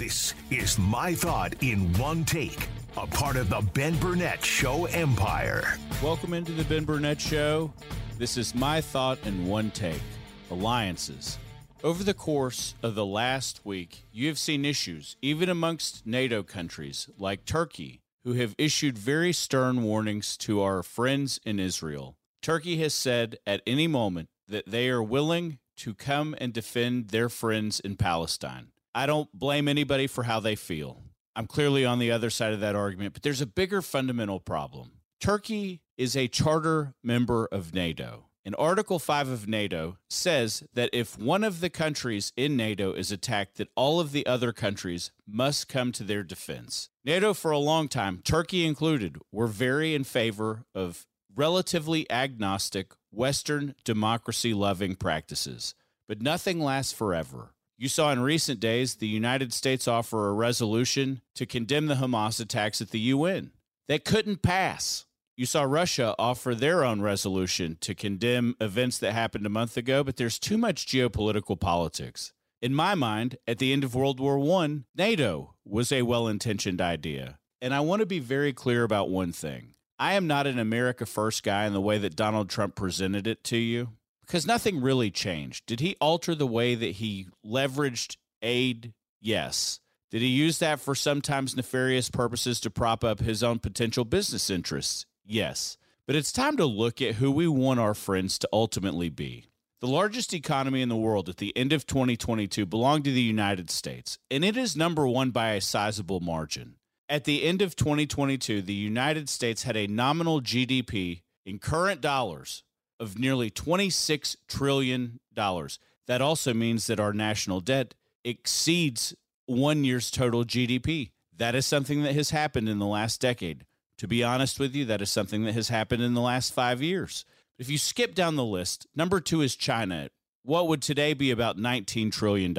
This is My Thought in One Take, a part of the Ben Burnett Show empire. Welcome into the Ben Burnett Show. This is My Thought in One Take Alliances. Over the course of the last week, you have seen issues, even amongst NATO countries like Turkey, who have issued very stern warnings to our friends in Israel. Turkey has said at any moment that they are willing to come and defend their friends in Palestine. I don't blame anybody for how they feel. I'm clearly on the other side of that argument, but there's a bigger fundamental problem. Turkey is a charter member of NATO. And Article 5 of NATO says that if one of the countries in NATO is attacked, that all of the other countries must come to their defense. NATO, for a long time, Turkey included, were very in favor of relatively agnostic, Western democracy loving practices. But nothing lasts forever. You saw in recent days the United States offer a resolution to condemn the Hamas attacks at the UN. That couldn't pass. You saw Russia offer their own resolution to condemn events that happened a month ago, but there's too much geopolitical politics. In my mind, at the end of World War I, NATO was a well intentioned idea. And I want to be very clear about one thing. I am not an America First guy in the way that Donald Trump presented it to you, because nothing really changed. Did he alter the way that he leveraged aid? Yes. Did he use that for sometimes nefarious purposes to prop up his own potential business interests? Yes. But it's time to look at who we want our friends to ultimately be. The largest economy in the world at the end of 2022 belonged to the United States, and it is number one by a sizable margin. At the end of 2022, the United States had a nominal GDP in current dollars of nearly $26 trillion. That also means that our national debt exceeds one year's total GDP. That is something that has happened in the last decade. To be honest with you, that is something that has happened in the last five years. If you skip down the list, number two is China. What would today be about $19 trillion?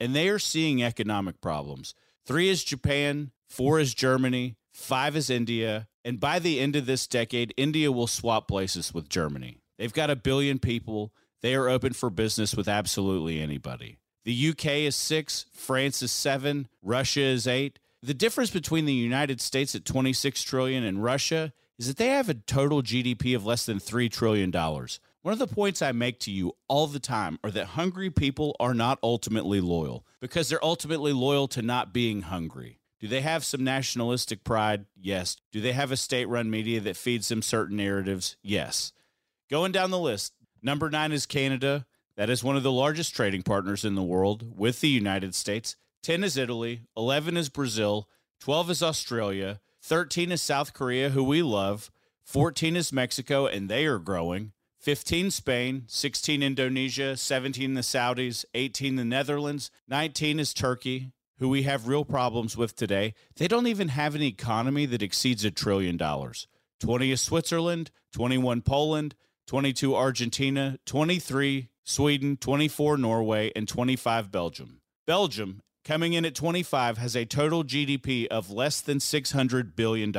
And they are seeing economic problems. Three is Japan, four is Germany, five is India. And by the end of this decade, India will swap places with Germany. They've got a billion people. They are open for business with absolutely anybody. The UK is six, France is seven, Russia is eight. The difference between the United States at 26 trillion and Russia is that they have a total GDP of less than 3 trillion dollars. One of the points I make to you all the time are that hungry people are not ultimately loyal because they're ultimately loyal to not being hungry. Do they have some nationalistic pride? Yes. Do they have a state run media that feeds them certain narratives? Yes. Going down the list, number nine is Canada. That is one of the largest trading partners in the world with the United States. 10 is Italy, 11 is Brazil, 12 is Australia, 13 is South Korea, who we love, 14 is Mexico, and they are growing, 15 Spain, 16 Indonesia, 17 the Saudis, 18 the Netherlands, 19 is Turkey, who we have real problems with today. They don't even have an economy that exceeds a trillion dollars. 20 is Switzerland, 21 Poland, 22 Argentina, 23 Sweden, 24 Norway, and 25 Belgium. Belgium coming in at 25, has a total GDP of less than $600 billion.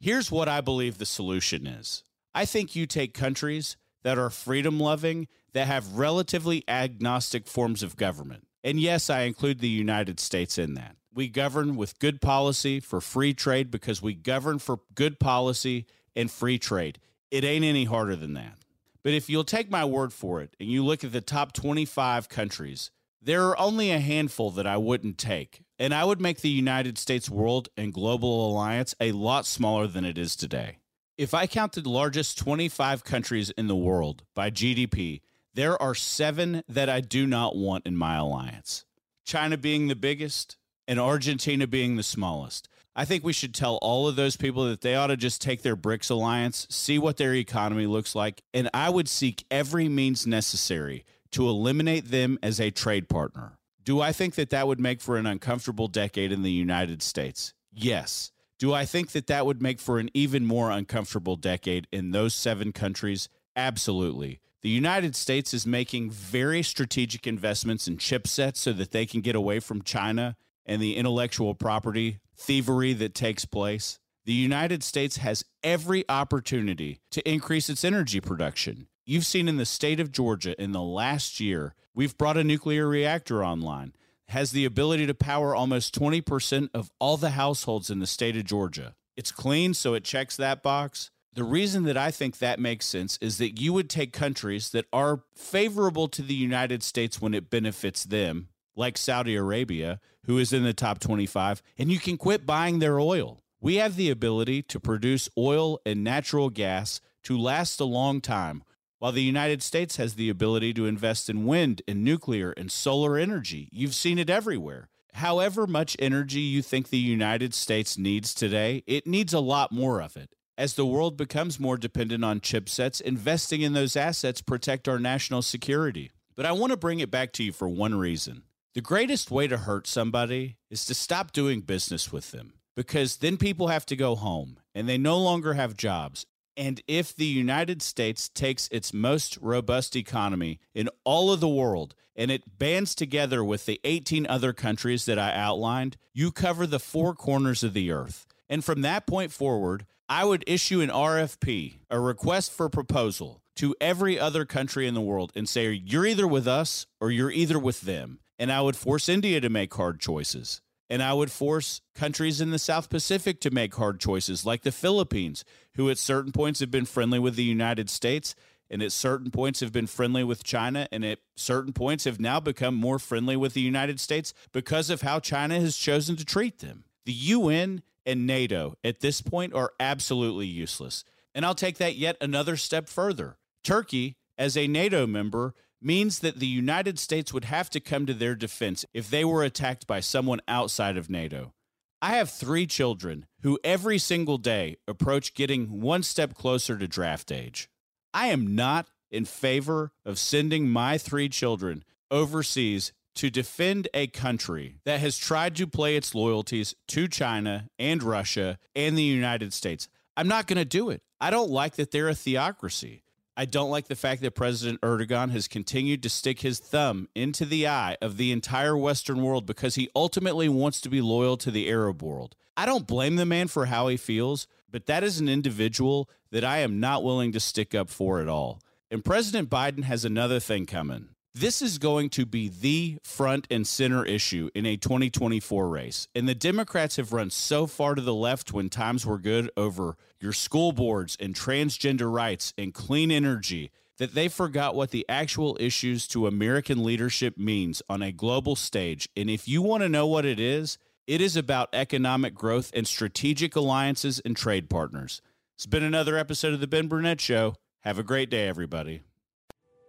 Here's what I believe the solution is I think you take countries that are freedom loving, that have relatively agnostic forms of government. And yes, I include the United States in that. We govern with good policy for free trade because we govern for good policy and free trade. It ain't any harder than that. But if you'll take my word for it and you look at the top 25 countries there are only a handful that I wouldn't take. And I would make the United States World and Global Alliance a lot smaller than it is today. If I count the largest 25 countries in the world by GDP, there are seven that I do not want in my alliance. China being the biggest and Argentina being the smallest. I think we should tell all of those people that they ought to just take their BRICS alliance, see what their economy looks like, and I would seek every means necessary to eliminate them as a trade partner. Do I think that that would make for an uncomfortable decade in the United States? Yes. Do I think that that would make for an even more uncomfortable decade in those seven countries? Absolutely. The United States is making very strategic investments in chipsets so that they can get away from China and the intellectual property thievery that takes place. The United States has every opportunity to increase its energy production. You've seen in the state of Georgia in the last year, we've brought a nuclear reactor online, has the ability to power almost 20% of all the households in the state of Georgia. It's clean, so it checks that box. The reason that I think that makes sense is that you would take countries that are favorable to the United States when it benefits them, like Saudi Arabia, who is in the top 25, and you can quit buying their oil. We have the ability to produce oil and natural gas to last a long time while the United States has the ability to invest in wind and nuclear and solar energy, you've seen it everywhere. However much energy you think the United States needs today, it needs a lot more of it. As the world becomes more dependent on chipsets, investing in those assets protect our national security. But I want to bring it back to you for one reason. The greatest way to hurt somebody is to stop doing business with them because then people have to go home and they no longer have jobs and if the United States takes its most robust economy in all of the world and it bands together with the 18 other countries that I outlined, you cover the four corners of the earth. And from that point forward, I would issue an RFP, a request for proposal, to every other country in the world and say, you're either with us or you're either with them. And I would force India to make hard choices. And I would force countries in the South Pacific to make hard choices, like the Philippines, who at certain points have been friendly with the United States and at certain points have been friendly with China and at certain points have now become more friendly with the United States because of how China has chosen to treat them. The UN and NATO at this point are absolutely useless. And I'll take that yet another step further. Turkey, as a NATO member, means that the United States would have to come to their defense if they were attacked by someone outside of NATO. I have three children who every single day approach getting one step closer to draft age. I am not in favor of sending my three children overseas to defend a country that has tried to play its loyalties to China and Russia and the United States. I'm not going to do it. I don't like that they're a theocracy. I don't like the fact that President Erdogan has continued to stick his thumb into the eye of the entire Western world because he ultimately wants to be loyal to the Arab world. I don't blame the man for how he feels, but that is an individual that I am not willing to stick up for at all. And President Biden has another thing coming. This is going to be the front and center issue in a 2024 race. And the Democrats have run so far to the left when times were good over your school boards and transgender rights and clean energy that they forgot what the actual issues to American leadership means on a global stage. And if you want to know what it is, it is about economic growth and strategic alliances and trade partners. It's been another episode of The Ben Burnett Show. Have a great day, everybody.